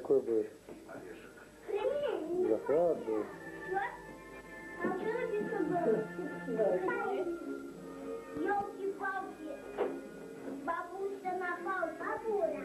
какой будет? Захват будет. Елки-палки. Бабуся напал. Бабуля.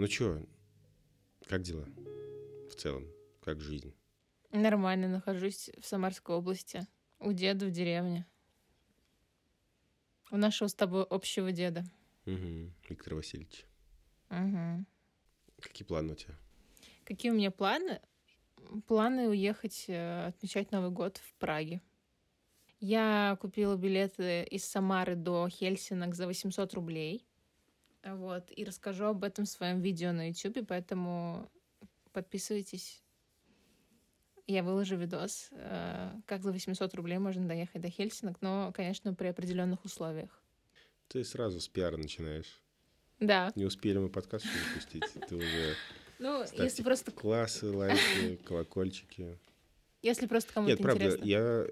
Ну чё, как дела в целом? Как жизнь? Нормально, нахожусь в Самарской области. У деда в деревне. У нашего с тобой общего деда. Угу. Виктор Васильевич, Мгм. какие планы у тебя? Какие у меня планы? Планы уехать э, отмечать Новый год в Праге. Я купила билеты из Самары до Хельсинок за 800 рублей. Вот, и расскажу об этом в своем видео на YouTube, поэтому подписывайтесь. Я выложу видос, э, как за 800 рублей можно доехать до Хельсинок, но, конечно, при определенных условиях. Ты сразу с пиара начинаешь. Да. Не успели мы подкаст запустить. Ты уже Ну, если просто, классы, лайки, колокольчики. если просто кому-то Нет, правда, интересно. я,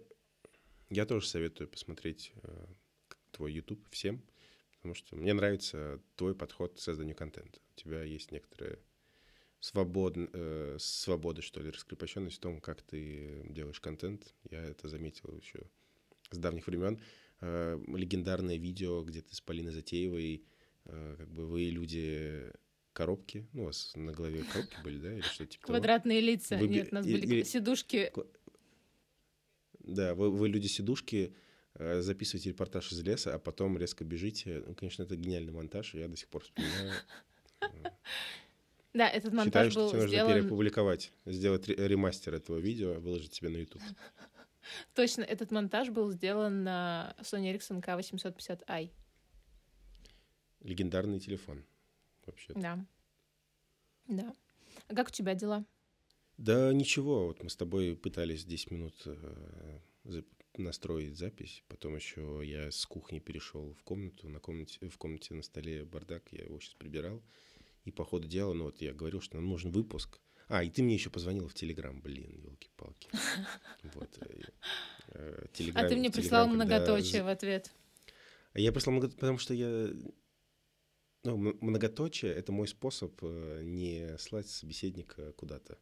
я тоже советую посмотреть э, твой YouTube всем, потому что мне нравится твой подход к созданию контента. У тебя есть некоторая свобода, э, свобода, что ли, раскрепощенность в том, как ты делаешь контент. Я это заметил еще с давних времен. Э, легендарное видео, где ты с Полиной Затеевой, э, как бы вы люди коробки, ну, у вас на голове коробки были, да, или что типа того? Квадратные лица. Вы- Нет, у нас и- были или- сидушки. Да, вы, вы люди-сидушки, э, записываете репортаж из леса, а потом резко бежите. Ну, конечно, это гениальный монтаж, я до сих пор вспоминаю. Да, этот монтаж Считаю, что был тебе нужно сделан... перепубликовать, сделать ре- ремастер этого видео, выложить себе на YouTube. Точно, этот монтаж был сделан на Sony Ericsson K850i. Легендарный телефон, вообще. Да. Да. А как у тебя дела? Да ничего, вот мы с тобой пытались 10 минут э, настроить запись, потом еще я с кухни перешел в комнату, на комнате, в комнате на столе бардак, я его сейчас прибирал, и по ходу дела, ну вот я говорил, что нам нужен выпуск. А, и ты мне еще позвонила в Телеграм, блин, елки-палки. Вот. э, э, А Телеграм- ты мне прислал Телеграм, когда многоточие в ответ. Я прислал много, потому что я... Ну, многоточие — это мой способ э, не слать собеседника куда-то.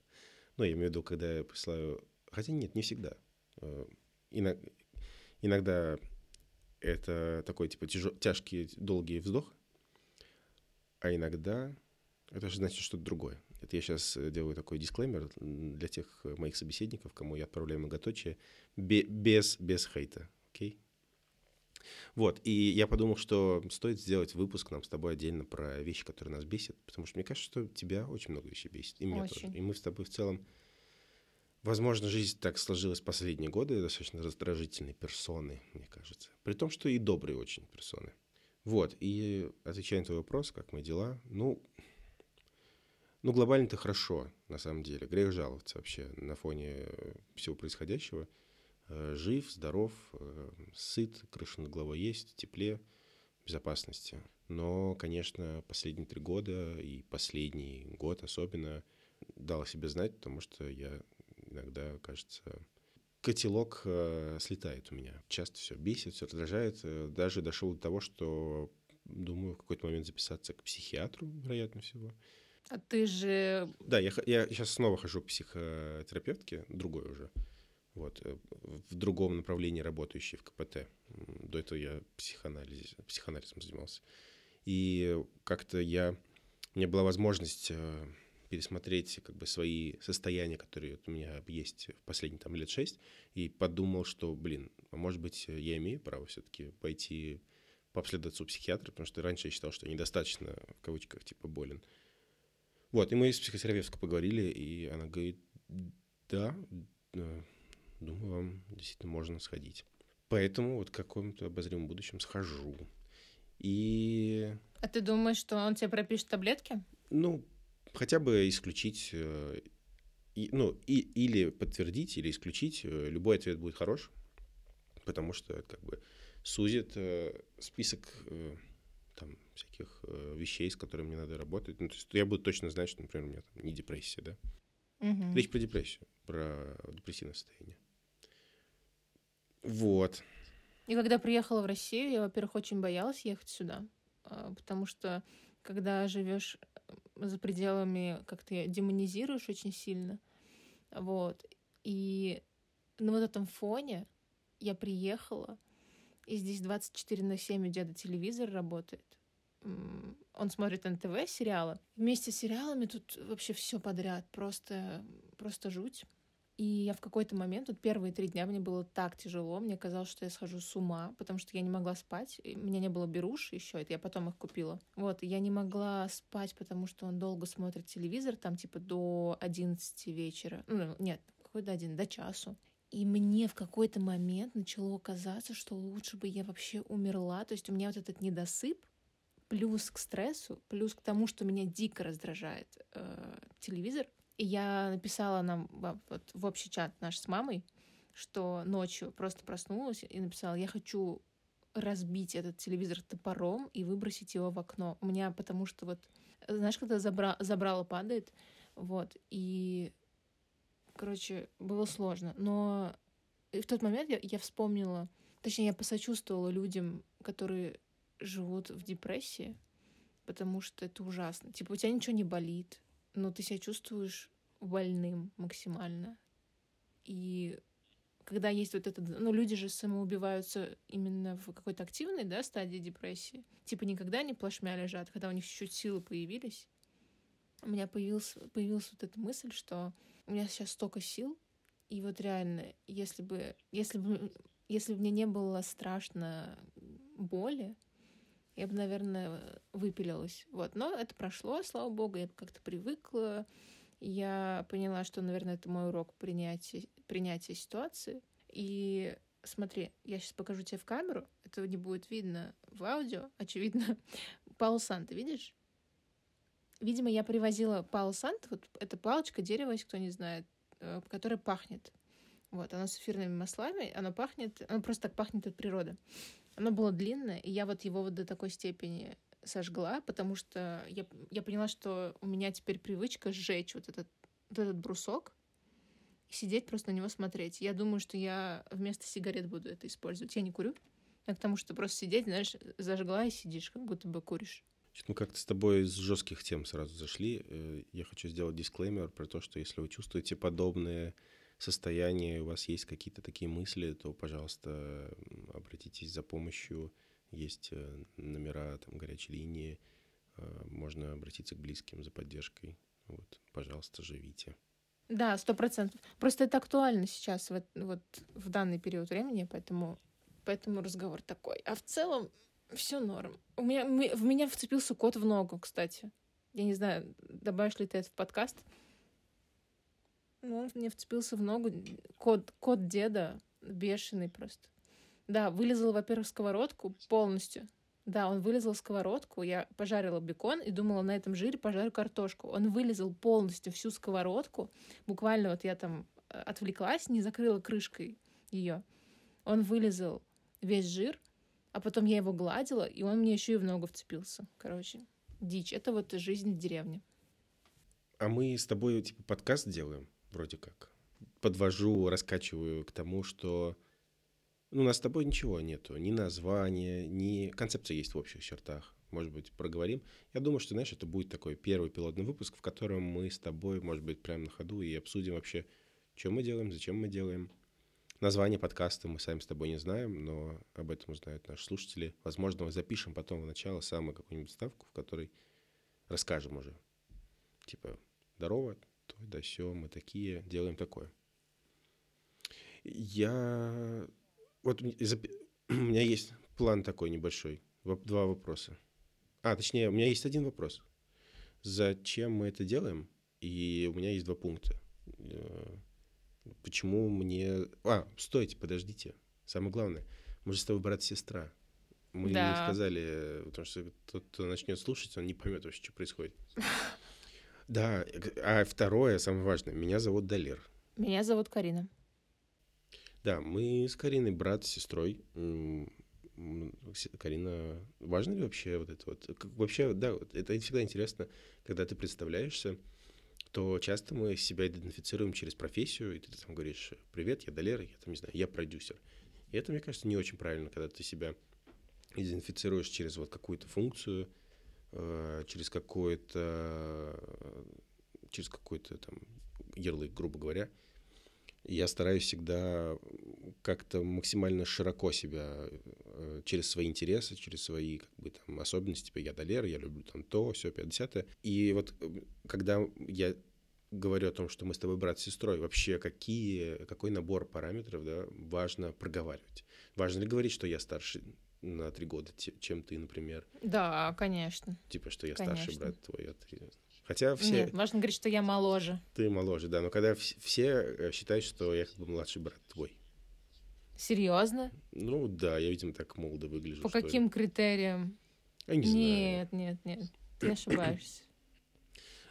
Ну, я имею в виду, когда я присылаю... Хотя нет, не всегда. Э, ино- Иногда это такой, типа, тяжё- тяжкий, долгий вздох, а иногда это же значит что-то другое. Это я сейчас делаю такой дисклеймер для тех э, моих собеседников, кому я отправляю многоточие, бе- без, без хейта, окей? Вот, и я подумал, что стоит сделать выпуск нам с тобой отдельно про вещи, которые нас бесят, потому что мне кажется, что тебя очень много вещей бесит, и меня Очень. тоже. И мы с тобой в целом, возможно, жизнь так сложилась последние годы, достаточно раздражительные персоны, мне кажется. При том, что и добрые очень персоны. Вот, и отвечая на твой вопрос, как мои дела, ну, ну, глобально-то хорошо, на самом деле. Грех жаловаться вообще на фоне э, всего происходящего. Э, Жив, здоров, э, сыт, крыша над головой есть, тепле, безопасности. Но, конечно, последние три года и последний год особенно дал о себе знать, потому что я иногда, кажется, котелок э, слетает у меня. Часто все бесит, все раздражает. Э, Даже дошел до того, что думаю в какой-то момент записаться к психиатру, вероятно всего. А ты же... Да, я, я сейчас снова хожу к психотерапевтке, другой уже, вот, э, в другом направлении работающей в КПТ. До этого я психоанализ, психоанализом занимался. И как-то я, у меня была возможность э, пересмотреть как бы свои состояния, которые вот у меня есть в последние там лет шесть, и подумал, что, блин, а может быть, я имею право все-таки пойти пообследоваться у психиатра, потому что раньше я считал, что недостаточно, в кавычках, типа, болен. Вот, и мы с психотерапевткой поговорили, и она говорит, да, э, думаю, вам действительно можно сходить. Поэтому вот в каком-то обозримом будущем схожу. И, А ты думаешь, что он тебе пропишет таблетки? ну, хотя бы исключить, э, и, ну, и, или подтвердить, или исключить, э, любой ответ будет хорош, потому что это как бы сузит э, список там всяких вещей, с которыми мне надо работать. Ну, то есть я буду точно знать, что, например, у меня там не депрессия, да? Мгм. Речь про депрессию, про депрессивное состояние. Вот. И когда приехала в Россию, я, во-первых, очень боялась ехать сюда, а, потому что когда живешь за пределами, как ты демонизируешь очень сильно, вот. И на вот этом фоне я приехала, и здесь 24 на 7 у деда телевизор работает. Он смотрит НТВ сериалы. Вместе с сериалами тут вообще все подряд, просто, просто жуть. И я в какой-то момент, вот первые три дня мне было так тяжело, мне казалось, что я схожу с ума, потому что я не могла спать. У меня не было беруш еще, это я потом их купила. Вот, я не могла спать, потому что он долго смотрит телевизор, там типа до 11 вечера. Ну, нет, какой до 1, до часу. И мне в какой-то момент начало казаться, что лучше бы я вообще умерла. То есть у меня вот этот недосып, плюс к стрессу, плюс к тому, что меня дико раздражает э, телевизор. И я написала нам во- вот, в общий чат наш с мамой, что ночью просто проснулась и написала, я хочу разбить этот телевизор топором и выбросить его в окно. У меня потому что вот, знаешь, когда забра... забрало падает, вот, и, короче, было сложно. Но и в тот момент я, я вспомнила, точнее, я посочувствовала людям, которые живут в депрессии, потому что это ужасно. Типа, у тебя ничего не болит, но ты себя чувствуешь больным максимально. И когда есть вот этот... Ну, люди же самоубиваются именно в какой-то активной, да, стадии депрессии. Типа никогда не плашмя лежат, когда у них чуть-чуть силы появились. У меня появилась, появилась вот эта мысль, что у меня сейчас столько сил, и вот реально, если бы, если бы, если бы мне не было страшно боли, я бы, наверное, выпилилась. Вот. Но это прошло, слава богу, я как-то привыкла. Я поняла, что, наверное, это мой урок принятия, принятия ситуации. И смотри, я сейчас покажу тебе в камеру. Этого не будет видно в аудио, очевидно. Паул Санта, видишь? Видимо, я привозила Паул Санта. Вот это палочка дерева, если кто не знает, э, которая пахнет. Вот, оно с эфирными маслами, оно пахнет, оно просто так пахнет от природы. Оно было длинное, и я вот его вот до такой степени сожгла, потому что я, я поняла, что у меня теперь привычка сжечь вот этот, вот этот брусок и сидеть просто на него смотреть. Я думаю, что я вместо сигарет буду это использовать. Я не курю, а к тому, что просто сидеть, знаешь, зажгла и сидишь, как будто бы куришь. Мы как-то с тобой с жестких тем сразу зашли. Э, Я хочу сделать дисклеймер про то, что если вы чувствуете подобные состоянии у вас есть какие-то такие мысли, то, пожалуйста, обратитесь за помощью. Есть э, номера там, горячей линии. э, Можно обратиться к близким за поддержкой. Вот, пожалуйста, живите. Да, сто процентов. Просто это актуально сейчас, вот, вот в данный период времени, поэтому, поэтому разговор такой. А в целом все норм. У меня, в меня вцепился кот в ногу, кстати. Я не знаю, добавишь ли ты это в подкаст. Ну, он мне вцепился в ногу. Кот, кот деда бешеный просто. Да, вылезал, во-первых, сковородку полностью. Да, он вылезал сковородку, я пожарила бекон и думала, на этом жире пожарю картошку. Он вылезал полностью всю сковородку. Буквально вот я там э, отвлеклась, не закрыла крышкой ее. Он вылезал весь жир, а потом я его гладила, и он мне еще и в ногу вцепился. Короче, дичь. Это вот жизнь в деревне. А мы с тобой типа подкаст делаем, вроде как. Подвожу, раскачиваю к тому, что ну, у нас с тобой ничего нету. Ни названия, ни... Концепция есть в общих чертах. Может быть, проговорим. Я думаю, что, знаешь, это будет такой первый пилотный выпуск, в котором мы с тобой, может быть, прямо на ходу и обсудим вообще, что мы делаем, зачем мы делаем. Название подкаста мы сами с тобой не знаем, но об этом узнают наши слушатели. Возможно, мы запишем потом в начало самую какую-нибудь ставку, в которой расскажем уже. Типа, здорово, то да все, мы такие, делаем такое. Я... Вот у меня есть план такой небольшой. Два вопроса. А, точнее, у меня есть один вопрос. Зачем мы это делаем? И у меня есть два пункта. Э, Почему мне... А, стойте, подождите. Самое главное, мы же с тобой брат-сестра. Мы не Да. сказали, э, потому что тот, кто начнет слушать, он не поймет вообще, что происходит. Да, а второе, самое важное, меня зовут Далер. Меня зовут Карина. Да, мы с Кариной брат с сестрой. Карина, важно ли вообще вот это вот? Вообще, да, это всегда интересно, когда ты представляешься, то часто мы себя идентифицируем через профессию, и ты там говоришь, привет, я Далер, я там, не знаю, я продюсер. И это, мне кажется, не очень правильно, когда ты себя идентифицируешь через вот какую-то функцию, через какой-то, э, через какой-то там ярлык, грубо говоря. Я стараюсь всегда как-то максимально широко себя э, через свои интересы, через свои как бы там особенности, типа я долер, я люблю там то, все, 50 И вот э, когда я говорю о том, что мы с тобой брат с сестрой, вообще какие, какой набор параметров да, важно проговаривать? Важно ли говорить, что я старше на три года, чем ты, например? Да, конечно. Типа, что я старший Конечно. брат твой, а ты... Хотя все, Нет, важно говорить, что я моложе. ты моложе, да, но когда вс- все э, считают, что я как бы младший брат твой. Серьезно? Ну да, я, видимо, так молодо выгляжу. По что ли. каким критериям? Я не знаю. Нет, нет, нет. Ты ошибаешься.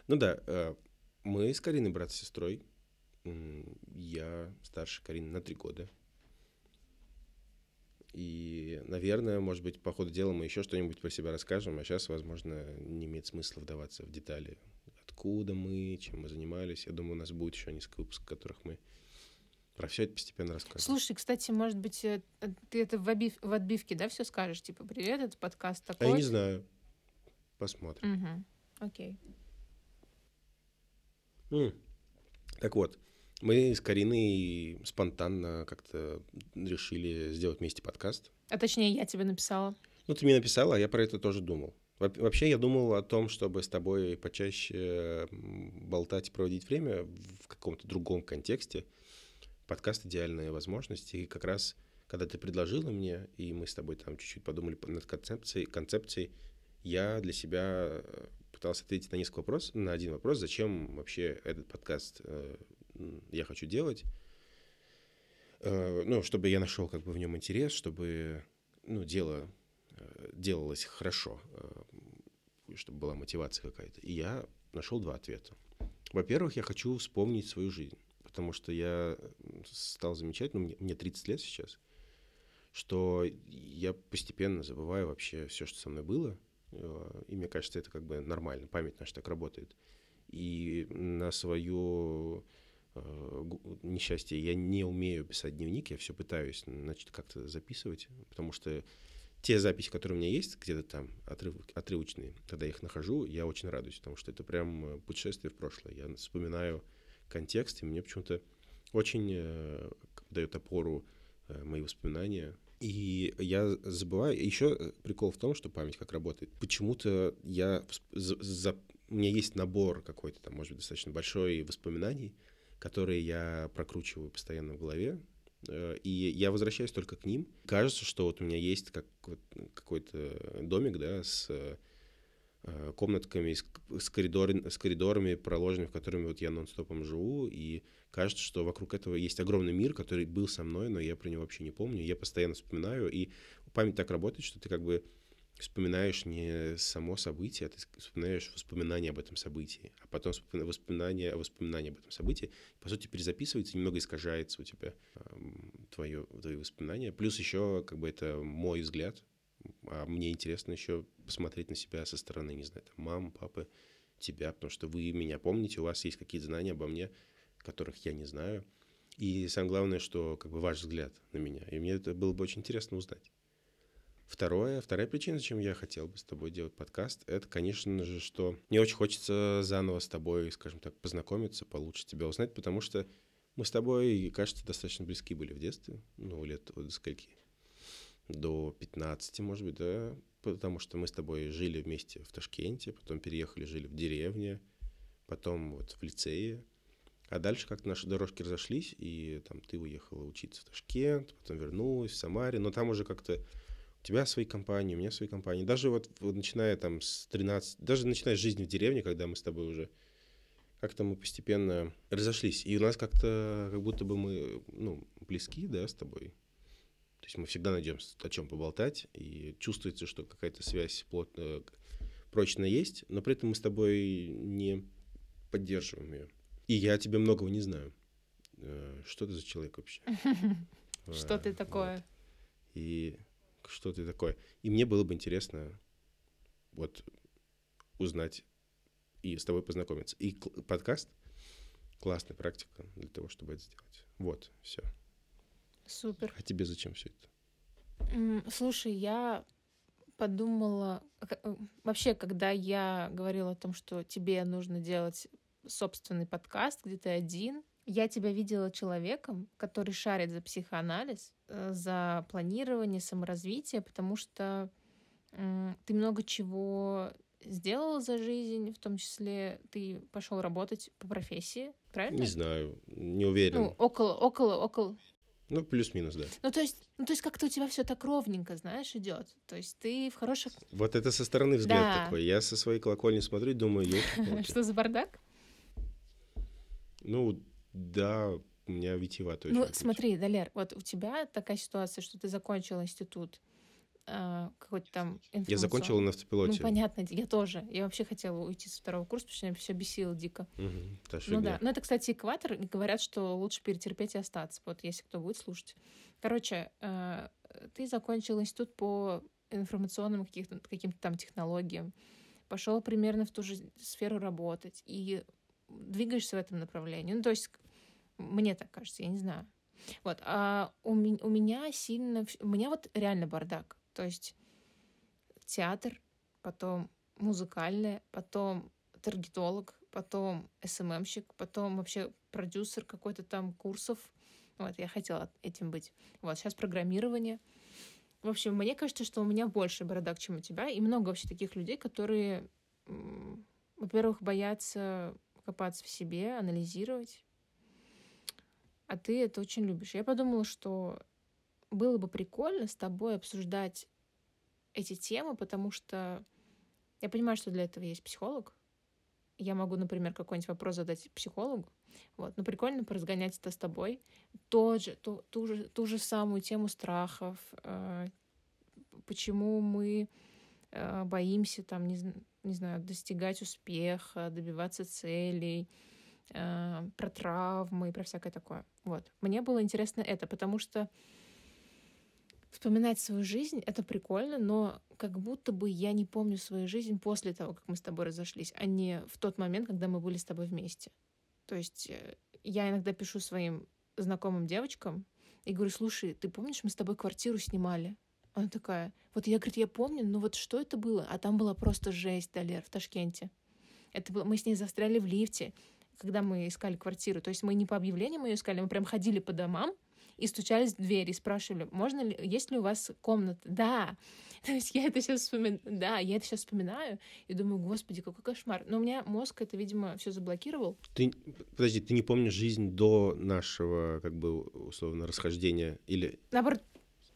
Ну да, э, мы с Кариной брат с сестрой. Я старше Карины на три года. И, наверное, может быть, по ходу дела мы еще что-нибудь про себя расскажем, а сейчас, возможно, не имеет смысла вдаваться в детали. Откуда мы, чем мы занимались. Я думаю, у нас будет еще несколько выпусков, в которых мы про все это постепенно расскажем. Слушай, кстати, может быть, э, э, ты это в, обив- в отбивке, да, все скажешь? Типа, привет, это подкаст а такой. я не знаю. Посмотрим. Мгм. Окей. М. Так вот, мы с Кариной спонтанно как-то решили сделать вместе подкаст. А точнее, я тебе написала. Ну, ты мне написала, а я про это тоже думал. Во- Вообще, я думал о том, чтобы с тобой почаще болтать и проводить время в каком-то другом контексте. Подкаст — идеальная возможность. И как раз, когда ты предложила мне, и мы с тобой там чуть-чуть подумали над концепцией, концепцией я для себя э, пытался ответить на несколько вопросов, на один вопрос, зачем вообще этот подкаст э, я хочу делать. Э, Ну, чтобы я нашел как бы в нем интерес, чтобы ну, дело э, делалось хорошо, э, чтобы была мотивация какая-то. И я нашел два ответа. Во-первых, я хочу вспомнить свою жизнь, потому что я стал замечать, ну, мне, мне 30 лет сейчас, что я постепенно забываю вообще все, что со мной было, и мне кажется, это как бы нормально, память наша так работает. И на гу- несчастье я не умею писать дневник, я все пытаюсь, значит, как-то записывать, потому что те записи, которые у меня есть, где-то там отрыв- отрывочные, когда я их нахожу, я очень радуюсь, потому что это прям э, путешествие в прошлое. Я вспоминаю контекст, и мне почему-то очень э, дает опору э, мои воспоминания. И я забываю. Еще прикол в том, что память как работает. Почему-то я за, за- у меня есть набор какой-то там, может быть, достаточно большой воспоминаний, которые я прокручиваю постоянно в голове. Э, И я возвращаюсь только к ним. Кажется, что вот у меня есть как, какой-то домик, да, с э, комнатками, с, с, коридор, с коридорами проложенными, в которыми вот я нон-стопом живу, и кажется, что вокруг этого есть огромный мир, который был со мной, но я про него вообще не помню. Я постоянно вспоминаю, и память так работает, что ты как бы вспоминаешь не само событие, а ты вспоминаешь воспоминания об этом событии, а потом воспоминания о воспоминании об этом событии, по сути, перезаписывается, немного искажается у тебя твое, твои воспоминания. Плюс еще, как бы, это мой взгляд, а мне интересно еще посмотреть на себя со стороны, не знаю, там, мам, папы, тебя, потому что вы меня помните, у вас есть какие-то знания обо мне, которых я не знаю. И самое главное, что как бы ваш взгляд на меня. И мне это было бы очень интересно узнать. Второе, вторая причина, зачем я хотел бы с тобой делать подкаст, это, конечно же, что мне очень хочется заново с тобой, скажем так, познакомиться, получше тебя узнать, потому что мы с тобой, кажется, достаточно близки были в детстве, ну, лет вот до скольки? До 15, может быть, да, потому что мы с тобой жили вместе в Ташкенте, потом переехали, жили в деревне, потом вот в лицее, а дальше как-то наши дорожки разошлись, и там ты уехала учиться в Ташкент, потом вернулась в Самаре, но там уже как-то тебя свои компании, у меня свои компании. Даже вот, вот начиная там с 13, даже начиная с жизни в деревне, когда мы с тобой уже как-то мы постепенно разошлись. И у нас как-то, как будто бы мы, ну, близки, да, с тобой. То есть мы всегда найдем о чем поболтать, и чувствуется, что какая-то связь плотно, прочная есть, но при этом мы с тобой не поддерживаем ее. И я тебе многого не знаю. Э, Что ты за человек вообще? Что ты Э, такое? И что ты такое? И мне было бы интересно вот узнать и с тобой познакомиться. И подкаст классная практика для того, чтобы это сделать. Вот, все. Супер. А тебе зачем все это? Слушай, я подумала... э, Вообще, когда я говорила о том, что тебе нужно делать собственный подкаст, где ты один, я тебя видела человеком, который шарит за психоанализ, э, за планирование, саморазвитие, потому что ты много чего сделал за жизнь, в том числе ты пошел работать по профессии, правильно? Не знаю, не уверен. Ну, около, около, около, Ну, плюс-минус, да. ну, то есть, ну, то есть как-то у тебя все так ровненько, знаешь, идет. То есть ты в хороших... Вот это со стороны взгляд Да. такой. Я со своей колокольни смотрю и думаю, Что за бардак? Ну, да, у меня витиевато Ну, отлично. смотри, Далер, вот у тебя такая ситуация, что ты закончил институт а, какой-то там Я закончил на Ну, автопилоте. понятно, я тоже. Я вообще хотела уйти со второго курса, потому что меня все бесило дико. Та Ну фигня. да. Ну, это, кстати, экватор, и говорят, что лучше перетерпеть и остаться. Вот, если кто будет слушать. Короче, э, ты закончил институт по информационным каких-то, каким-то там технологиям, пошел примерно в ту же сферу работать и двигаешься в этом направлении. Ну, то есть, мне так кажется, я не знаю. Вот, а у, у меня сильно... У меня вот реально бардак. То есть театр, потом музыкальное, потом таргетолог, потом СММщик, потом вообще продюсер какой-то там курсов. Вот, я хотела этим быть. Вот, сейчас программирование. В общем, мне кажется, что у меня больше бардак, чем у тебя, и много вообще таких людей, которые, во-первых, боятся копаться в себе, анализировать, а ты это очень любишь. Я подумала, что было бы прикольно с тобой обсуждать эти темы, потому что я понимаю, что для этого есть психолог. Я могу, например, какой-нибудь вопрос задать психологу. Вот. Но прикольно поразгонять это с тобой. Тот же, ту, ту, же, ту же самую тему страхов. э, почему мы э, боимся, там, не, не знаю, достигать успеха, добиваться целей, э, про травмы и про всякое такое. Вот. Мне было интересно это, потому что вспоминать свою жизнь — это прикольно, но как будто бы я не помню свою жизнь после того, как мы с тобой разошлись, а не в тот момент, когда мы были с тобой вместе. То есть э, я иногда пишу своим знакомым девочкам и говорю, слушай, ты помнишь, мы с тобой квартиру снимали? Она такая, вот я, говорит, я помню, но вот что это было? А там была просто жесть, Далер, в Ташкенте. Это было, мы с ней застряли в лифте. Когда мы искали квартиру. То есть мы не по объявлениям ее искали, мы прям ходили по домам и стучались в двери, и спрашивали, можно ли, есть ли у вас комната? Да. То есть я это сейчас вспоминаю, да, я это сейчас вспоминаю и думаю, господи, какой кошмар. Но у меня мозг это, видимо, все заблокировал. Ты, подожди, ты не помнишь жизнь до нашего, как бы, условно, расхождения? Или Наоборот,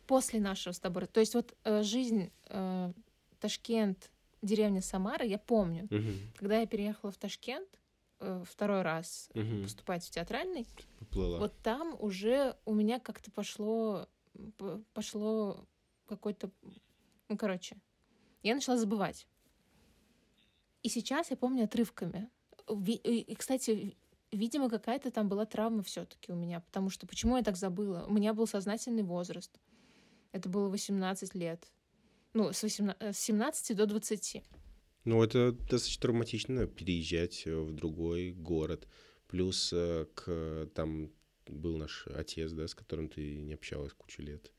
после нашего с тобой. То есть вот э, жизнь э, Ташкент, деревня Самара, я помню. Мгм, Когда я переехала в Ташкент второй раз мгм. поступать в театральный, поплыла. вот там уже у меня как-то пошло, пошло какой-то, ну, короче, я начала забывать. И сейчас я помню отрывками. И, и, кстати, видимо, какая-то там была травма все-таки у меня, потому что почему я так забыла? У меня был сознательный возраст. Это было 18 лет. Ну, с, 18 с 17 до 20. Ну, это достаточно травматично переезжать э, в другой город. Плюс э, к там был наш отец, да, с которым ты не общалась кучу лет.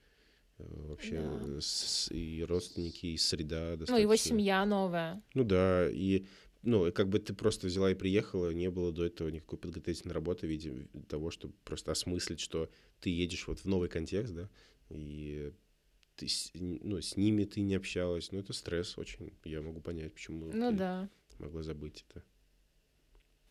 Э, Вообще Да. с- и родственники, и среда Ну, его достаточно. семья новая. Ну да, и ну, и как бы ты просто взяла и приехала, не было до этого никакой подготовительной работы в виде того, чтобы просто осмыслить, что ты едешь вот в новый контекст, да, и ты с, ну, с ними ты не общалась. Ну, это стресс очень. Я могу понять, почему Ну ты да. могла забыть это.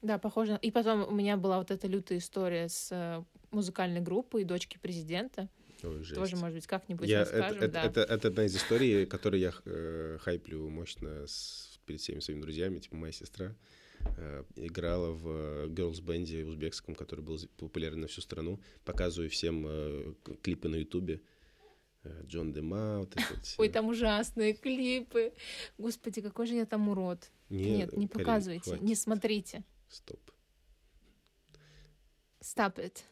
Да, похоже. И потом у меня была вот эта лютая история с э, музыкальной группой дочки президента. Ой, жесть. Тоже, может быть, как-нибудь Я- это, расскажем. это, да. это- это одна из историй, которую я э, хайплю мощно с- перед всеми своими друзьями. Типа моя сестра э, играла в э, girls бенде узбекском, который был популярен на всю страну. Показываю всем э, клипы на ютубе. Э, Джон Дема, вот это всё. Ой, там ужасные клипы. Господи, какой же я там урод. Нет, не Карин, показывайте, хватит. не смотрите. Стоп. Stop it.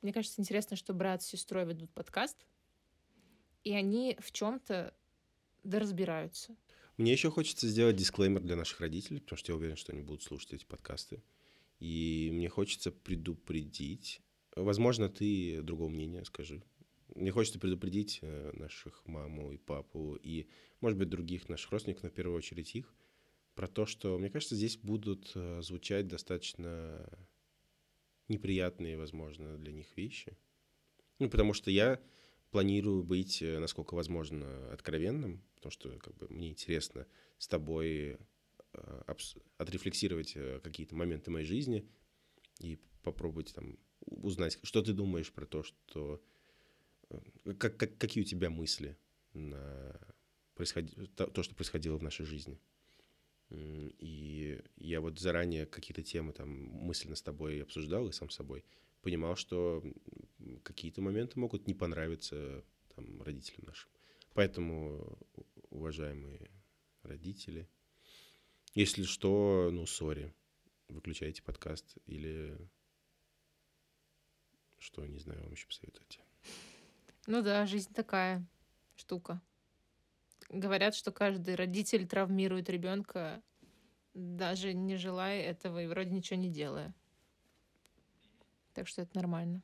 Мне кажется, интересно, что брат с сестрой ведут подкаст, и они в чем-то доразбираются. Мне еще хочется сделать дисклеймер для наших родителей, потому что я уверен, что они будут слушать эти подкасты. И мне хочется предупредить. Возможно, ты другого мнения скажи. Мне хочется предупредить э, наших маму и папу, и, может быть, других наших родственников, но в первую очередь их, про то, что, мне кажется, здесь будут э, звучать достаточно неприятные, возможно, для них вещи. Ну, потому что я планирую быть, э, насколько возможно, откровенным, потому что как бы, мне интересно с тобой отрефлексировать какие-то моменты моей жизни и попробовать там узнать, что ты думаешь про то, что... э, Как, как- какие у тебя мысли на происходи- то, то, что происходило в нашей жизни. И я вот заранее какие-то темы там мысленно с тобой обсуждал и сам с собой понимал, что какие-то моменты могут не понравиться там, родителям нашим. Поэтому, уважаемые родители, если что, ну, сори, выключайте подкаст или что, не знаю, вам еще посоветуете. Ну да, жизнь такая штука. Говорят, что каждый родитель травмирует ребенка, даже не желая этого и вроде ничего не делая. Так что это нормально.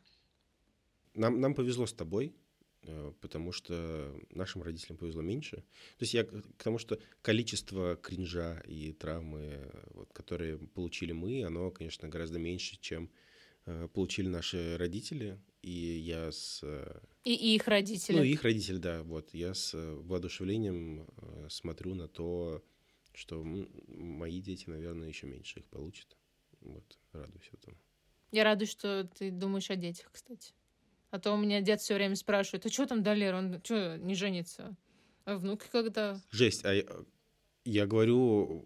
Нам, нам повезло с тобой, э, потому что нашим родителям повезло меньше. То есть я к тому, что количество кринжа и травмы, э, вот, которые получили мы, оно, конечно, гораздо меньше, чем получили наши родители. И я с... э, И, и их родители. Ну, их родители, да, вот. Я с э, воодушевлением э, смотрю на то, что мои дети, наверное, еще меньше их получат. Вот, радуюсь этому. Я радуюсь, что ты думаешь о детях, кстати. А то у меня дед все время спрашивает, а что там Далер, он что, не женится? А внуки когда? Жесть, а я, я говорю,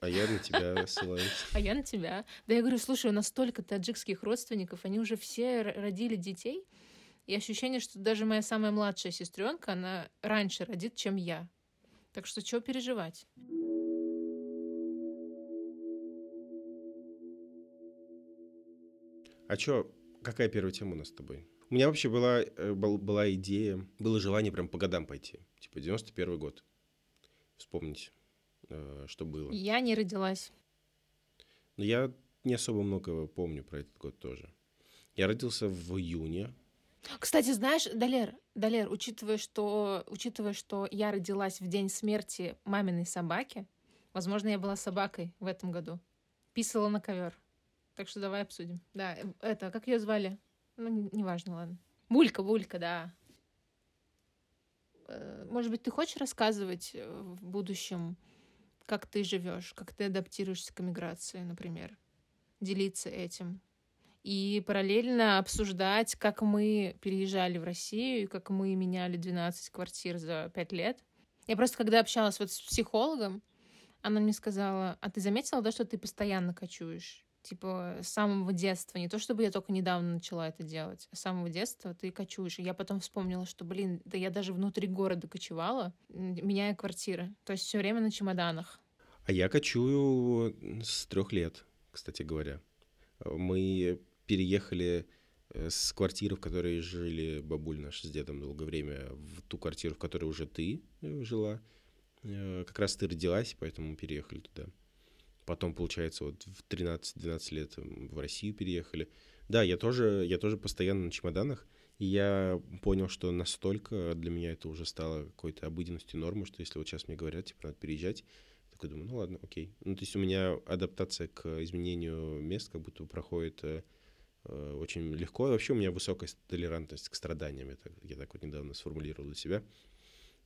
а я на тебя ссылаюсь. А я на тебя. Да я говорю, слушай, у нас столько таджикских родственников, они уже все родили детей, и ощущение, что даже моя самая младшая сестренка, она раньше родит, чем я. Так что чего переживать? А чё, какая первая тема у нас с тобой? У меня вообще была, э, был- была идея, было желание прям по годам пойти. Типа 91 год. Вспомнить, что было. Я не родилась. Но я не особо много помню про этот год тоже. Я родился в июне. Кстати, знаешь, Далер, Далер, учитывая, что, учитывая, что я родилась в день смерти маминой собаки, Возможно, я была собакой в этом году. Писала на ковер. Так что давай обсудим. Да, э, это, как ее звали? Ну, неважно, ладно. Булька, Булька, да. Э, Может быть, ты хочешь рассказывать э, в будущем, как ты живешь, как ты адаптируешься к эмиграции, например? Делиться этим. И параллельно обсуждать, как мы переезжали в Россию, и как мы меняли 12 квартир за 5 лет. Я просто, когда общалась вот с психологом, она мне сказала, а ты заметила, да, что ты постоянно кочуешь? Типа, с самого детства. Не то, чтобы я только недавно начала это делать, а с самого детства ты кочуешь. И я потом вспомнила, что, блин, да я даже внутри города кочевала, меняя квартиры. То есть все время на чемоданах. А я кочую с трех лет, кстати говоря. Мы переехали э, с квартиры, в которой жили бабуль наша с дедом долгое время, в ту квартиру, в которой уже ты э, жила. Э, Как раз ты родилась, поэтому переехали туда. Потом, получается, вот в 13-12 лет в Россию переехали. Да, я тоже, я тоже постоянно на чемоданах. И я понял, что настолько для меня это уже стало какой-то обыденностью нормой, что если вот сейчас мне говорят, типа, надо переезжать, такой думаю, ну ладно, окей. Ну, то есть у меня адаптация к изменению мест как будто проходит э, э, очень легко. И вообще у меня высокая толерантность к страданиям. Я так, я так вот недавно сформулировал для себя.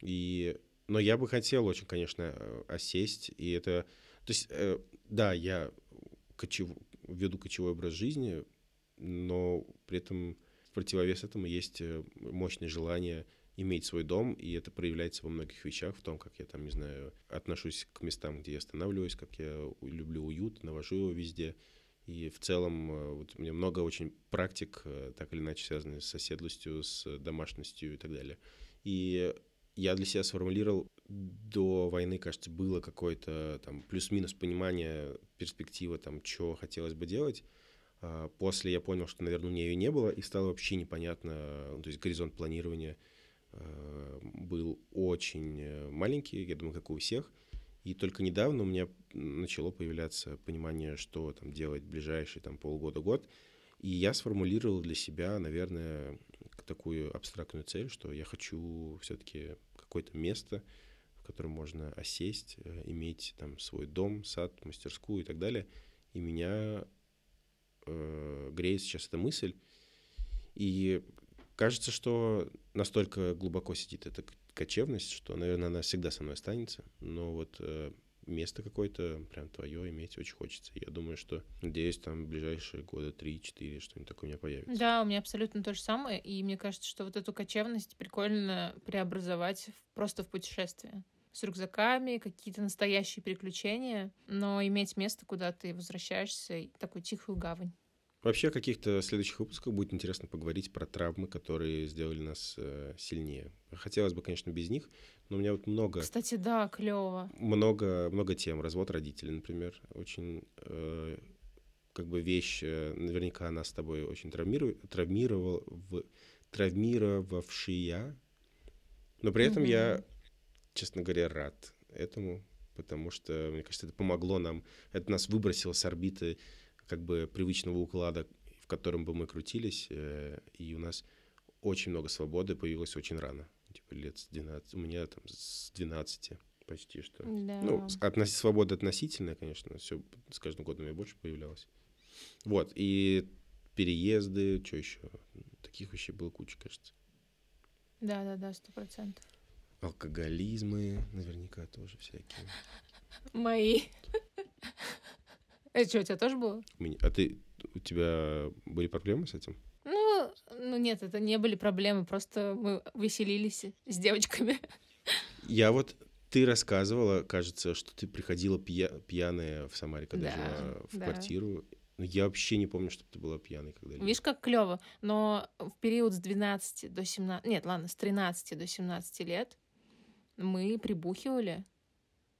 И, но я бы хотел очень, конечно, э, осесть. И это... То есть, да, я кочев... веду кочевой образ жизни, но при этом в противовес этому есть мощное желание иметь свой дом, и это проявляется во многих вещах, в том, как я там, не знаю, отношусь к местам, где я останавливаюсь, как я люблю уют, навожу его везде. И в целом э, вот у меня много очень практик, э, так или иначе связанных с соседлостью, с домашностью и так далее. И я для себя сформулировал, до войны, кажется, было какое-то там плюс-минус понимание, перспектива, там, что хотелось бы делать. А После я понял, что, наверное, у меня ее не было, и стало вообще непонятно, ну, то есть горизонт планирования э, был очень э, маленький, я думаю, как и у всех. И только недавно у меня начало появляться понимание, что там делать в ближайшие там, полгода-год. И я сформулировал для себя, наверное, такую абстрактную цель, что я хочу все-таки какое-то место, в котором можно осесть, э, иметь там свой дом, сад, мастерскую и так далее. И меня э, греет сейчас эта мысль. И кажется, что настолько глубоко сидит эта кочевность, что, наверное, она всегда со мной останется. Но вот э, место какое-то прям твое иметь очень хочется. Я думаю, что, надеюсь, там в ближайшие года 3-4 что-нибудь такое у меня появится. Да, у меня абсолютно то же самое. И мне кажется, что вот эту кочевность прикольно преобразовать в- просто в путешествие. С рюкзаками, какие-то настоящие приключения, но иметь место, куда ты возвращаешься, и такую тихую гавань. Вообще, в каких-то следующих выпусках будет интересно поговорить про травмы, которые сделали нас э, сильнее. Хотелось бы, конечно, без них, но у меня вот много Кстати, да, клево. много, много тем. Развод родителей, например, очень э, как бы вещь, э, наверняка она с тобой очень травмирует, травмировал, в, травмировавшая, но при этом я, честно говоря, рад этому, потому что, мне кажется, это помогло нам, это нас выбросило с орбиты как бы привычного уклада, в котором бы мы крутились, э, и у нас очень много свободы появилось очень рано, типа лет с 12, у меня там с 12 почти что. Да. Ну, относ- свобода относительная, конечно, все с каждым годом ее больше появлялось. Вот, и переезды, что еще? Таких вещей было куча, кажется. Да, да, да, сто процентов. Алкоголизмы наверняка тоже всякие. Мои. Это что, у тебя тоже было? А ты, у тебя были проблемы с этим? Ну, ну нет, это не были проблемы, просто мы веселились с девочками. Я вот, ты рассказывала, кажется, что ты приходила пья- пьяная в Самаре, когда Да, жила в да. квартиру. Но я вообще не помню, чтобы ты была пьяной когда-либо. Видишь, как клево. Но в период с 12 до 17... Нет, ладно, с 13 до 17 лет мы прибухивали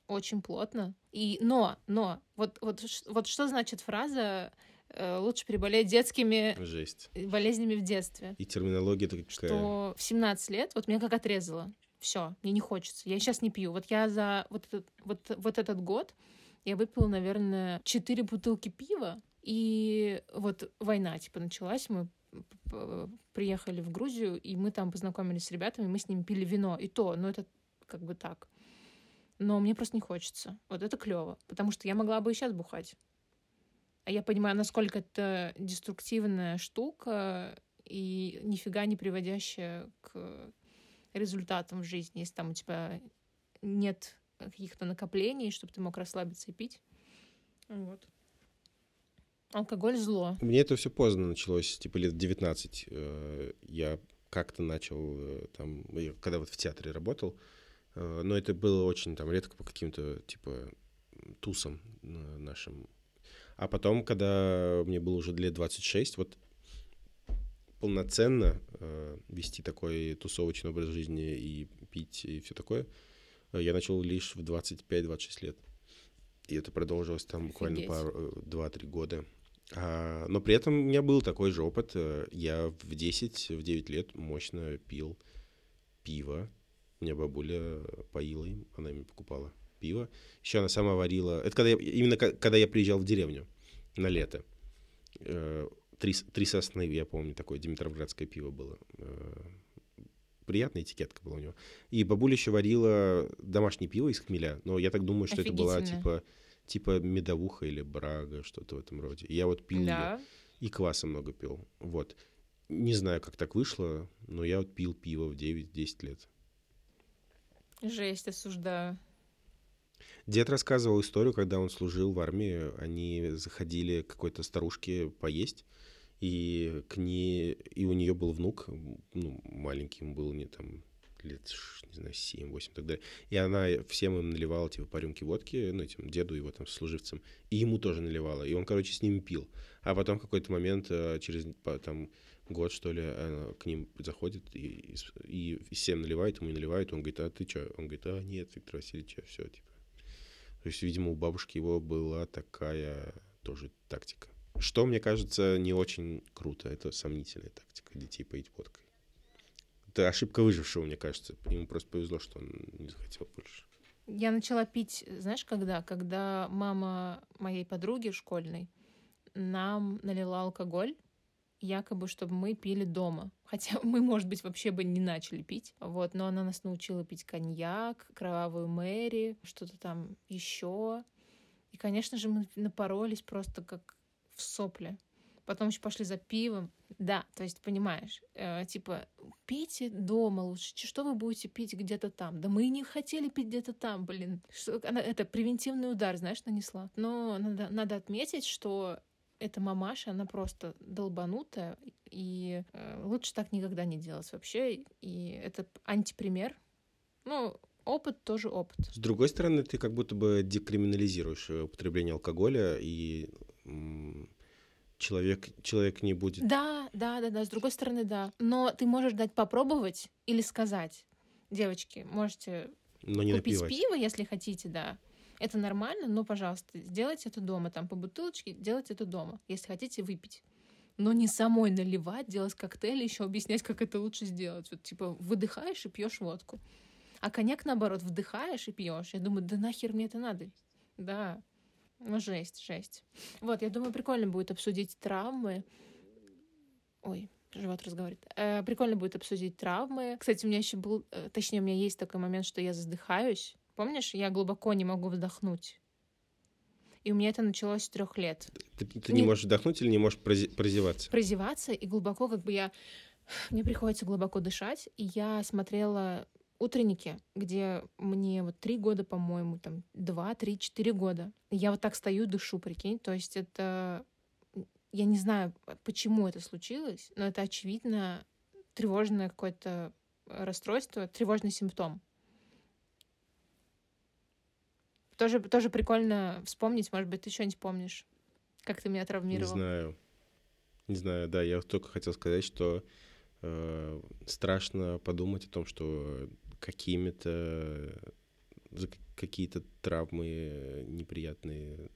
очень плотно. И, но, но, вот, вот, вот что значит фраза э, «лучше переболеть детскими Жесть. болезнями в детстве»? И терминология такая. Что в 17 лет вот меня как отрезало. Все, мне не хочется. Я сейчас не пью. Вот я за вот этот, вот, вот этот год я выпила, наверное, 4 бутылки пива. И вот война, типа, началась. Мы приехали в Грузию, и мы там познакомились с ребятами, мы с ними пили вино. И то, ну это как бы так. Но мне просто не хочется. Вот это клево, потому что я могла бы и сейчас бухать. А я понимаю, насколько это деструктивная штука и нифига не приводящая к результатам в жизни, если там у тебя нет каких-то накоплений, чтобы ты мог расслабиться и пить. Вот. Алкоголь зло. Мне это все поздно началось, типа лет 19. Э, Я как-то начал э, там, когда вот в театре работал, но это было очень там редко по каким-то типа тусам э, нашим. А потом, когда мне было уже лет 26, вот полноценно э, вести такой тусовочный образ жизни и пить и все такое, э, я начал лишь в 25-26 лет. И это продолжилось там буквально Офигеть. пару, э, 2-3 года. А, но при этом у меня был такой же опыт. э, Я в 10, в 9 лет мощно пил пиво. Меня бабуля поила им, она мне покупала пиво. Еще она сама варила... Это когда я, именно когда я приезжал в деревню на лето. Э, Три, три сосны, я помню, такое димитровградское пиво было. Э, Приятная этикетка была у него. И бабуля еще варила домашнее пиво из хмеля, но я так думаю, что это была типа типа медовуха или брага, что-то в этом роде. И я вот пил. Да. И кваса много пил. Вот. Не знаю, как так вышло, но я вот пил пиво в 9-10 лет. Жесть, осуждаю. Дед рассказывал историю, когда он служил в армии, они заходили к какой-то старушке поесть, и к ней, и у нее был внук, ну, маленький, ему было не там лет, не знаю, 7-8 и так далее. И она всем им наливала, типа, по рюмке водки, ну, этим деду его там служивцам, и ему тоже наливала. И он, короче, с ними пил. А потом в какой-то момент, э, через там год, что ли, к ним заходит и, и и всем наливает, ему не наливает. Он говорит, а ты что? Он говорит, а нет, Виктор Васильевич, все, типа. То есть, видимо, у бабушки его была такая тоже тактика. Что, мне кажется, не очень круто. Это сомнительная тактика детей поить водкой. Это ошибка выжившего, мне кажется. Ему просто повезло, что он не захотел больше. Я начала пить, знаешь, когда? Когда мама моей подруги школьной нам налила алкоголь, якобы, чтобы мы пили дома. Хотя мы, может быть, вообще бы не начали пить. Вот, но она нас научила пить коньяк, кровавую Мэри, что-то там еще. И, конечно же, мы напоролись просто как в сопле. Потом еще пошли за пивом. Да, то есть, понимаешь, э, типа, пейте дома лучше. Что вы будете пить где-то там? Да мы и не хотели пить где-то там, блин. Что, она, это превентивный удар, знаешь, нанесла. Но надо, надо отметить, что эта мамаша, она просто долбанутая, и э, лучше так никогда не делать вообще. И это антипример. Ну, опыт тоже опыт. С другой стороны, ты как будто бы декриминализируешь э, употребление алкоголя, и человек, человек не будет... Да, да, да, да, с другой стороны, да. Но ты можешь дать попробовать или сказать, девочки, можете Но не купить напивать. пиво, если хотите, да. Это нормально, но, пожалуйста, сделайте это дома. Там по бутылочке делайте это дома, если хотите выпить. Но не самой наливать, делать коктейли, еще объяснять, как это лучше сделать. Вот типа выдыхаешь и пьешь водку. А коньяк, наоборот, вдыхаешь и пьешь. Я думаю, да нахер мне это надо? Да. Ну, жесть, жесть. Вот, я думаю, прикольно будет обсудить травмы. Ой, живот разговаривает. Э, прикольно будет обсудить травмы. Кстати, у меня еще был, э, точнее, у меня есть такой момент, что я задыхаюсь. Помнишь, я глубоко не могу вдохнуть. И у меня это началось с трех лет. Ты, ты не Не- можешь вдохнуть или не можешь прозеваться? Прозеваться, и глубоко как бы я... Мне приходится глубоко дышать, и я смотрела утренники, где мне вот три года, по-моему, там два, три, четыре года. Я вот так стою, дышу, прикинь. То есть это... Я не знаю, почему это случилось, но это, очевидно, тревожное какое-то расстройство, тревожный симптом. Тоже, тоже прикольно вспомнить, может быть, ты что-нибудь помнишь, как ты меня Не травмировал. знаю. Не знаю, да, я только хотел сказать, что э, страшно подумать о том, что какими-то за какие-то травмы неприятные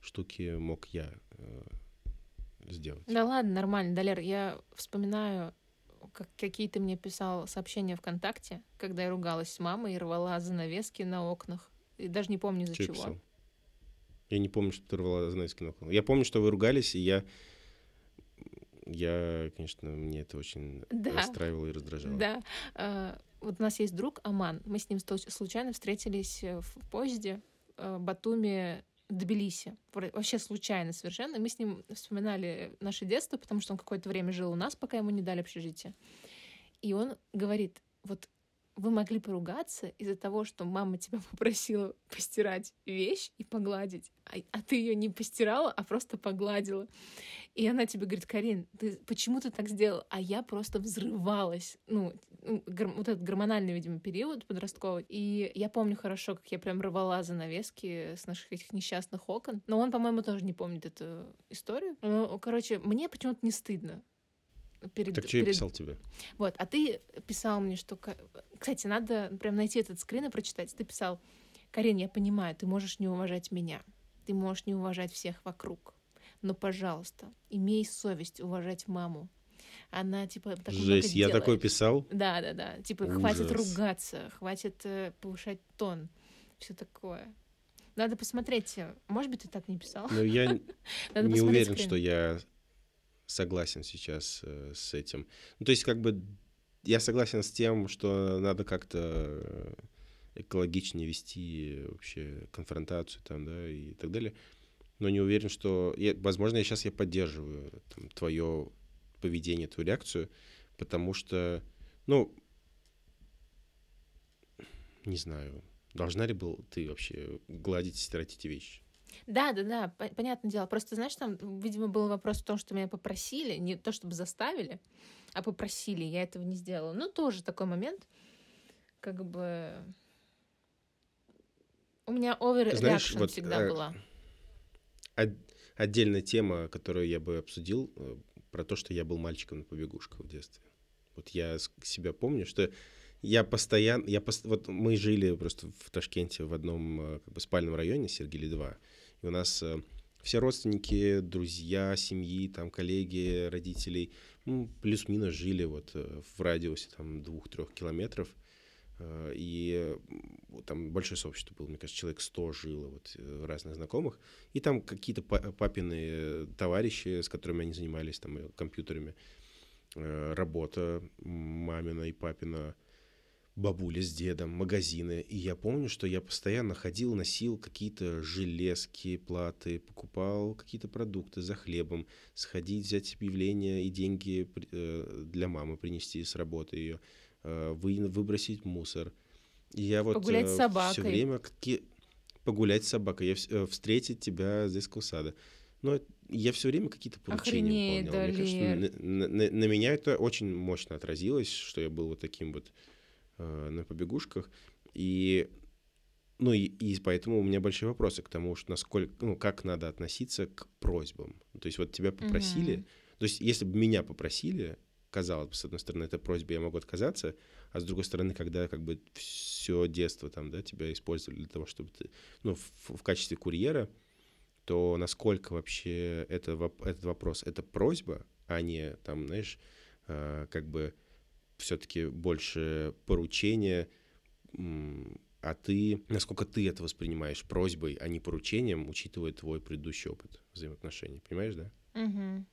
штуки мог я э, сделать. Да ладно, нормально, Далер, я вспоминаю, как, какие ты мне писал сообщения ВКонтакте, когда я ругалась с мамой и рвала занавески на окнах. И даже не помню из-за я чего. писал? Я не помню, что ты рвала на окна. Я помню, что вы ругались, и я, я, конечно, мне это очень Да. расстраивало и раздражало. Да. э, вот у нас есть друг Аман, мы с ним случайно встретились э, в поезде э, Батуми Тбилиси. Вообще случайно совершенно. Мы с ним вспоминали наше детство, потому что он какое-то время жил у нас, пока ему не дали общежитие. И он говорит, вот вы могли поругаться из-за того, что мама тебя попросила постирать вещь и погладить, а, а ты ее не постирала, а просто погладила. И она тебе говорит, Карин, ты почему ты так сделал? А я просто взрывалась. Ну, вот этот гормональный, видимо, период подростковый. И я помню хорошо, как я прям рвала занавески с наших этих несчастных окон. Но он, по-моему, тоже не помнит эту историю. Ну, короче, мне почему-то не стыдно. Перед, Так что я перед- писал тебе? вот, а ты писал мне, что... Кстати, надо прям найти этот скрин и прочитать. Ты писал, Карин, я понимаю, ты можешь не уважать меня, ты можешь не уважать всех вокруг, но, пожалуйста, имей совесть уважать маму. Она, типа, так много Жесть, я такой делает. писал? Да, да, да. Типа, хватит Ужас. ругаться, хватит э, повышать тон, все такое. Надо посмотреть. э, Может быть, ты так не писал? Но я Надо не уверен, скрин. что я согласен сейчас э, с этим. Ну, то есть, как бы, я согласен с тем, что надо как-то э, экологичнее вести вообще конфронтацию там, да, и так далее. Но не уверен, что... я- возможно, я сейчас я поддерживаю там, твое поведение, твою реакцию, потому что, ну, не знаю, должна ли был ты вообще гладить и стирать эти вещи? Да, да, да, по- понятное дело. Просто, знаешь, там, видимо, был вопрос в том, что меня попросили, не то чтобы заставили, а попросили, я этого не сделала. Ну, тоже такой момент, как бы... У меня overreaction вот, всегда э, была. От- отдельная тема, которую я бы обсудил, э, про то, что я был мальчиком на побегушках в детстве. Вот я себя помню, что я постоянно, я пос- вот мы жили просто в Ташкенте в одном э, как бы спальном районе, Сергели 2, и у нас э, все родственники, друзья, семьи, там коллеги, родителей, ну, плюс-минус жили вот э, в радиусе там двух-трех километров, Э, и там большое сообщество было, мне кажется, человек 100 жило, вот разных знакомых, и там какие-то па- папины товарищи, с которыми они занимались там компьютерами, работа мамина и папина, бабуля с дедом, магазины. И я помню, что я постоянно ходил, носил какие-то железки, платы, покупал какие-то продукты за хлебом, сходить, взять объявление и деньги э, для мамы принести с работы ее, э, вы, выбросить мусор. И я вот Погулять с все собакой. время какие... погулять с собакой, я, вс- э, встретить тебя с детского сада. Но я все время какие-то поручения Охренеть, выполнял. Мне кажется, на, на- на меня это очень мощно отразилось, что я был вот таким вот э, на побегушках. И, ну, и, и поэтому у меня большие вопросы к тому, что насколько, ну, как надо относиться к просьбам. То есть вот тебя попросили, Мгм. то есть если бы меня попросили, казалось бы, с одной стороны, это просьба, я могу отказаться, а с другой стороны, когда как бы все детство там, да, тебя использовали для того, чтобы ты, ну, в, в качестве курьера, то насколько вообще это, этот вопрос, это просьба, а не там, знаешь, э, как бы все-таки больше поручение, а ты, насколько ты это воспринимаешь просьбой, а не поручением, учитывая твой предыдущий опыт взаимоотношений. Понимаешь, да? Мгм.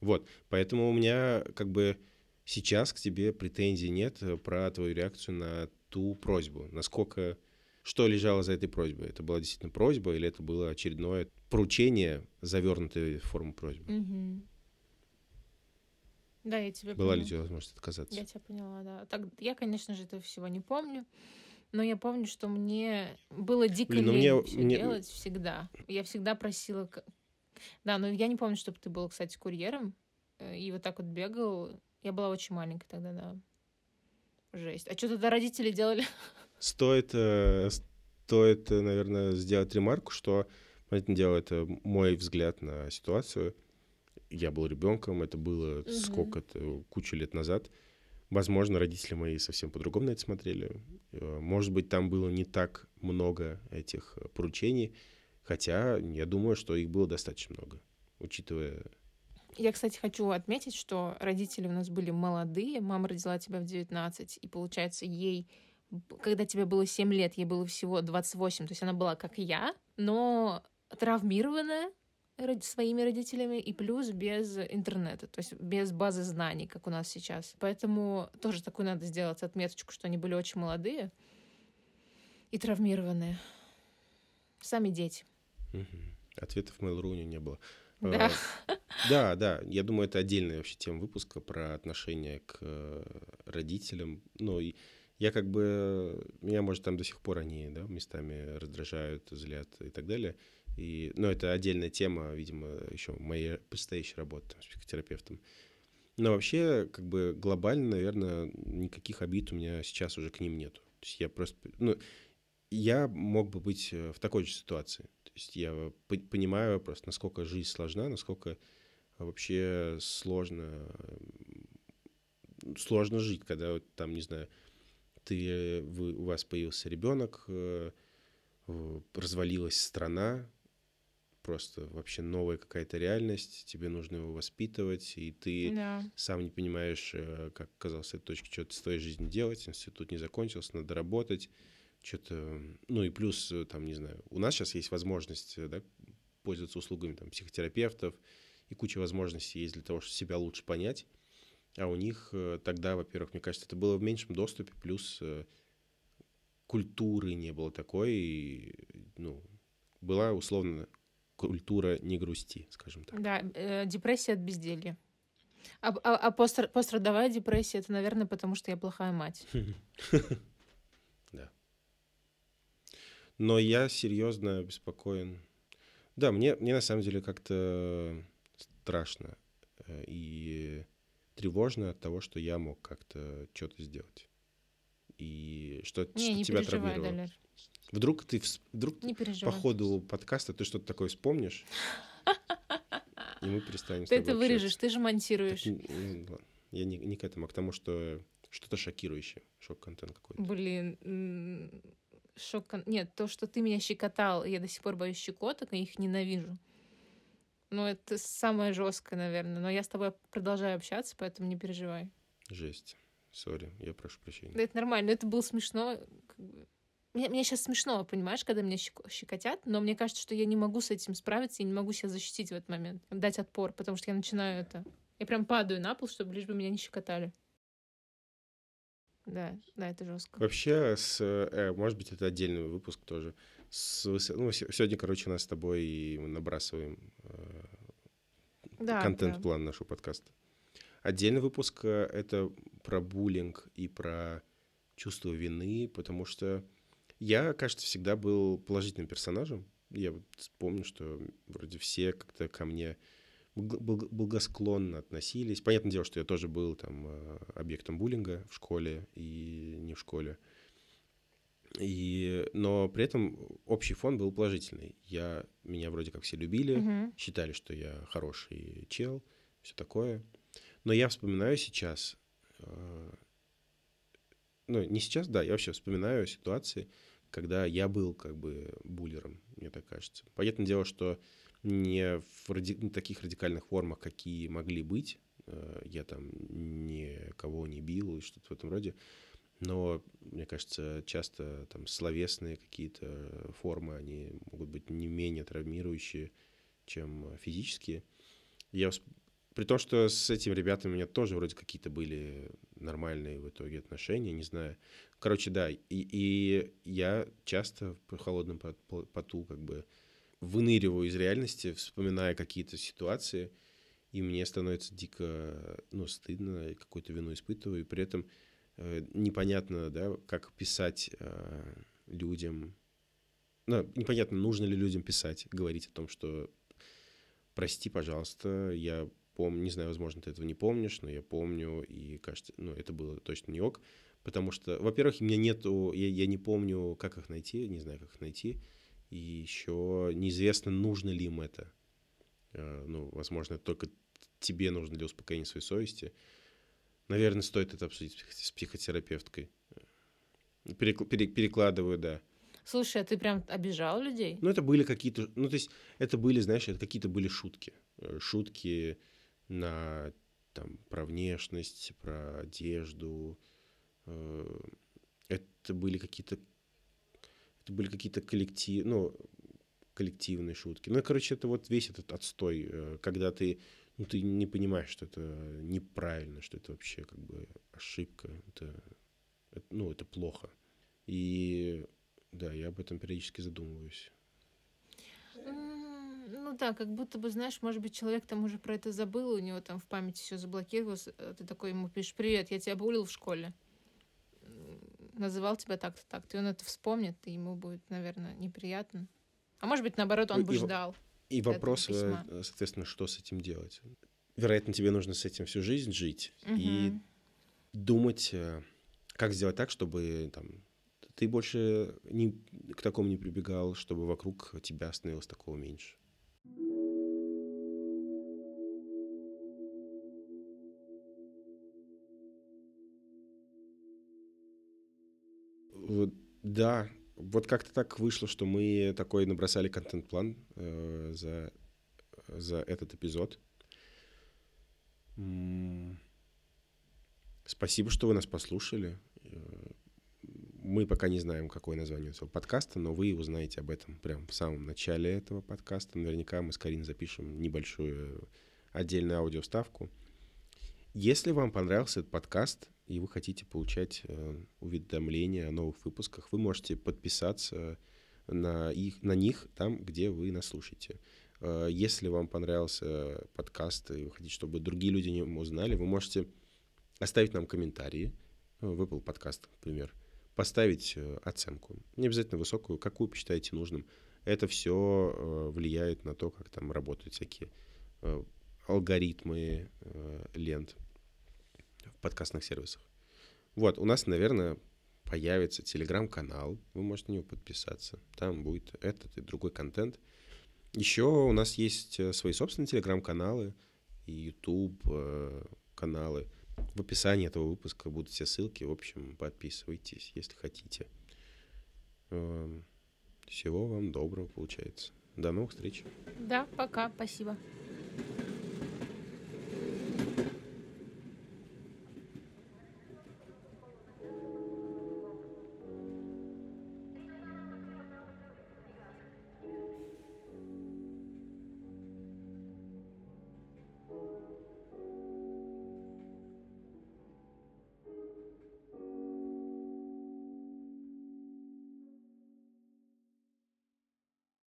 Вот, поэтому у меня как бы сейчас к тебе претензий нет э, про твою реакцию на ту просьбу. Насколько, что лежало за этой просьбой? Это была действительно просьба или это было очередное поручение, завернутое в форму просьбы? Мгм. Да, я тебя Была ли поняла. у тебя возможность отказаться? Я тебя поняла, да. Так, я, конечно же, этого всего не помню, но я помню, что мне было дико Блин, ну лень мне- всё мне- делать всегда. Я всегда просила... Да, но я не помню, чтобы ты был, кстати, курьером э, и вот так вот бегал. Я была очень маленькая тогда, да. Жесть. А что тогда родители делали? Стоит, э, стоит, э, наверное, сделать ремарку, что, понятное дело, это мой взгляд на ситуацию. Я был ребенком, это было Мгм. сколько-то, кучу лет назад. Возможно, родители мои совсем по-другому на это смотрели. Э, Может быть, там было не так много этих э, поручений, хотя я думаю, что их было достаточно много, учитывая... Я, кстати, хочу отметить, что родители у нас были молодые. Мама родила тебя в 19, и, получается, ей, когда тебе было 7 лет, ей было всего 28. То есть она была как я, но травмированная, своими родителями и плюс без интернета, то есть без базы знаний, как у нас сейчас. Поэтому тоже такую надо сделать отметочку, что они были очень молодые и травмированные. Сами дети. Ответов в Mail.ru не было. Да. Э, Да, да. Я думаю, это отдельная вообще тема выпуска про отношение к э, родителям. Ну, и я как бы... Меня, может, там до сих пор они, да, местами раздражают, злят и так далее. И, ну, это отдельная тема, видимо, еще моей предстоящей работы с психотерапевтом. Но вообще, как бы глобально, наверное, никаких обид у меня сейчас уже к ним нету. То есть я просто... Ну, я мог бы быть э, в такой же ситуации. То есть я по- понимаю просто, насколько жизнь сложна, насколько вообще сложно, сложно жить, когда там, не знаю, ты, э, вы, у вас появился ребенок, э, развалилась страна, просто вообще новая какая-то реальность, тебе нужно его воспитывать, и ты Да. сам не понимаешь, э, как оказался этой точки, что ты с твоей жизнью делать, институт не закончился, надо работать, что-то, ну и плюс, э, там, не знаю, у нас сейчас есть возможность, э, да, пользоваться услугами там психотерапевтов, и куча возможностей есть для того, чтобы себя лучше понять, а у них тогда, во-первых, мне кажется, это было в меньшем доступе, плюс культуры не было такой, и, ну, была условно культура не грусти, скажем так. Да, э, депрессия от безделья. А, а, а постр- пострадовая депрессия, это, наверное, потому что я плохая мать. Но я серьезно обеспокоен. Да, мне, мне на самом деле как-то страшно э, и тревожно от того, что я мог как-то что-то сделать. И что, Не, что не тебя травмировало. Далер. Вдруг ты, вдруг Не по ходу подкаста ты что-то такое вспомнишь, и мы перестанем Ты это вырежешь, ты же монтируешь. Я не, не к этому, а к тому, что что-то шокирующее, шок-контент какой-то. Блин, шок. Нет, то, что ты меня щекотал, я до сих пор боюсь щекоток, и их ненавижу. Ну, это самое жесткое, наверное. Но я с тобой продолжаю общаться, поэтому не переживай. Жесть. Сори, я прошу прощения. Да это нормально, это было смешно. как бы. Мне, мне сейчас смешно, понимаешь, когда меня щек- щекотят, но мне кажется, что я не могу с этим справиться, я не могу себя защитить в этот момент, дать отпор, потому что я начинаю это... Я прям падаю на пол, чтобы лишь бы меня не щекотали. Да, да, это жестко. Вообще, с, э, может быть, это отдельный выпуск тоже. С ну, се- сегодня, короче, у нас с тобой и мы набрасываем э, Да, контент-план нашего подкаста. Отдельный выпуск э, — это про буллинг и про чувство вины, потому что я, кажется, всегда был положительным персонажем. Я вот помню, что вроде все как-то ко мне благо- благо- благосклонно относились. Понятное дело, что я тоже был там э, объектом буллинга в школе и не в школе. И, но при этом общий фон был положительный. Я, меня вроде как все любили, Мгм. считали, что я хороший чел, все такое. Но я вспоминаю сейчас, э, ну, не сейчас, да, я вообще вспоминаю ситуации, когда я был как бы буллером, мне так кажется. Понятное дело, что не в ради- таких радикальных формах, какие могли быть. Э, Я там никого не бил и что-то в этом роде. Но, мне кажется, часто там словесные какие-то формы, они могут быть не менее травмирующие, чем физические. Я при том, что с этими ребятами у меня тоже вроде какие-то были нормальные в итоге отношения, не знаю. Короче, да, и, и я часто по- поту как бы выныриваю из реальности, вспоминая какие-то ситуации, и мне становится дико, ну, стыдно, какую-то вину испытываю, и при этом э, непонятно, да, как писать э, людям, ну, непонятно, нужно ли людям писать, говорить о том, что прости, пожалуйста, я помню, не знаю, возможно, ты этого не помнишь, но я помню, и кажется, ну, это было точно не ок, потому что, во-первых, у меня нету, я, я не помню, как их найти, не знаю, как их найти, и еще неизвестно, нужно ли им это. Э, Ну, возможно, только тебе нужно для успокоения своей совести. Наверное, стоит это обсудить с псих- с психотерапевткой. Перекл- пере- перекладываю, да. Слушай, а ты прям обижал людей? Ну, это были какие-то... Ну, то есть, это были, знаешь, это какие-то были шутки. Э, Шутки на, там, про внешность, про одежду. Э, Это были какие-то... Это были какие-то коллективы... Ну, коллективные шутки. Ну, короче, это вот весь этот отстой, э, когда ты, ну, ты не понимаешь, что это неправильно, что это вообще как бы ошибка, это, это ну, это плохо. И да, я об этом периодически задумываюсь. Ну да, как будто бы, знаешь, может быть, человек там уже про это забыл, у него там в памяти все заблокировалось. а Ты такой ему пишешь, привет, я тебя булил в школе. Называл тебя так-то, так-то. И он это вспомнит, и ему будет, наверное, неприятно. А может быть, наоборот, он Ну, бы и ждал. И вопрос, э, письма. соответственно, что с этим делать? Вероятно, тебе нужно с этим всю жизнь жить и Мгм. думать, э, как сделать так, чтобы там, ты больше не, к такому не прибегал, чтобы вокруг тебя становилось такого меньше. Да, вот как-то так вышло, что мы такой набросали контент-план э, за, за этот эпизод. Спасибо, что вы нас послушали. Э, Мы пока не знаем, какое название этого подкаста, но вы узнаете об этом прямо в самом начале этого подкаста. Наверняка мы с Кариной запишем небольшую отдельную аудиоставку. Если вам понравился этот подкаст, и вы хотите получать э, уведомления о новых выпусках, вы можете подписаться на, их, на них там, где вы нас слушаете. Э, Если вам понравился подкаст, и вы хотите, чтобы другие люди о нем узнали, вы можете оставить нам комментарии в Apple подкаст, например, поставить э, оценку, не обязательно высокую, какую посчитаете нужным. Это все влияет на то, как там работают всякие алгоритмы лент в подкастных сервисах. Вот, у нас, наверное, появится телеграм-канал, вы можете на него подписаться. Там будет этот и другой контент. Еще у нас есть э, свои собственные телеграм-каналы и YouTube э, каналы. В описании этого выпуска будут все ссылки. В общем, подписывайтесь, если хотите. Эм, Всего вам доброго, получается. До новых встреч. Да, пока, спасибо.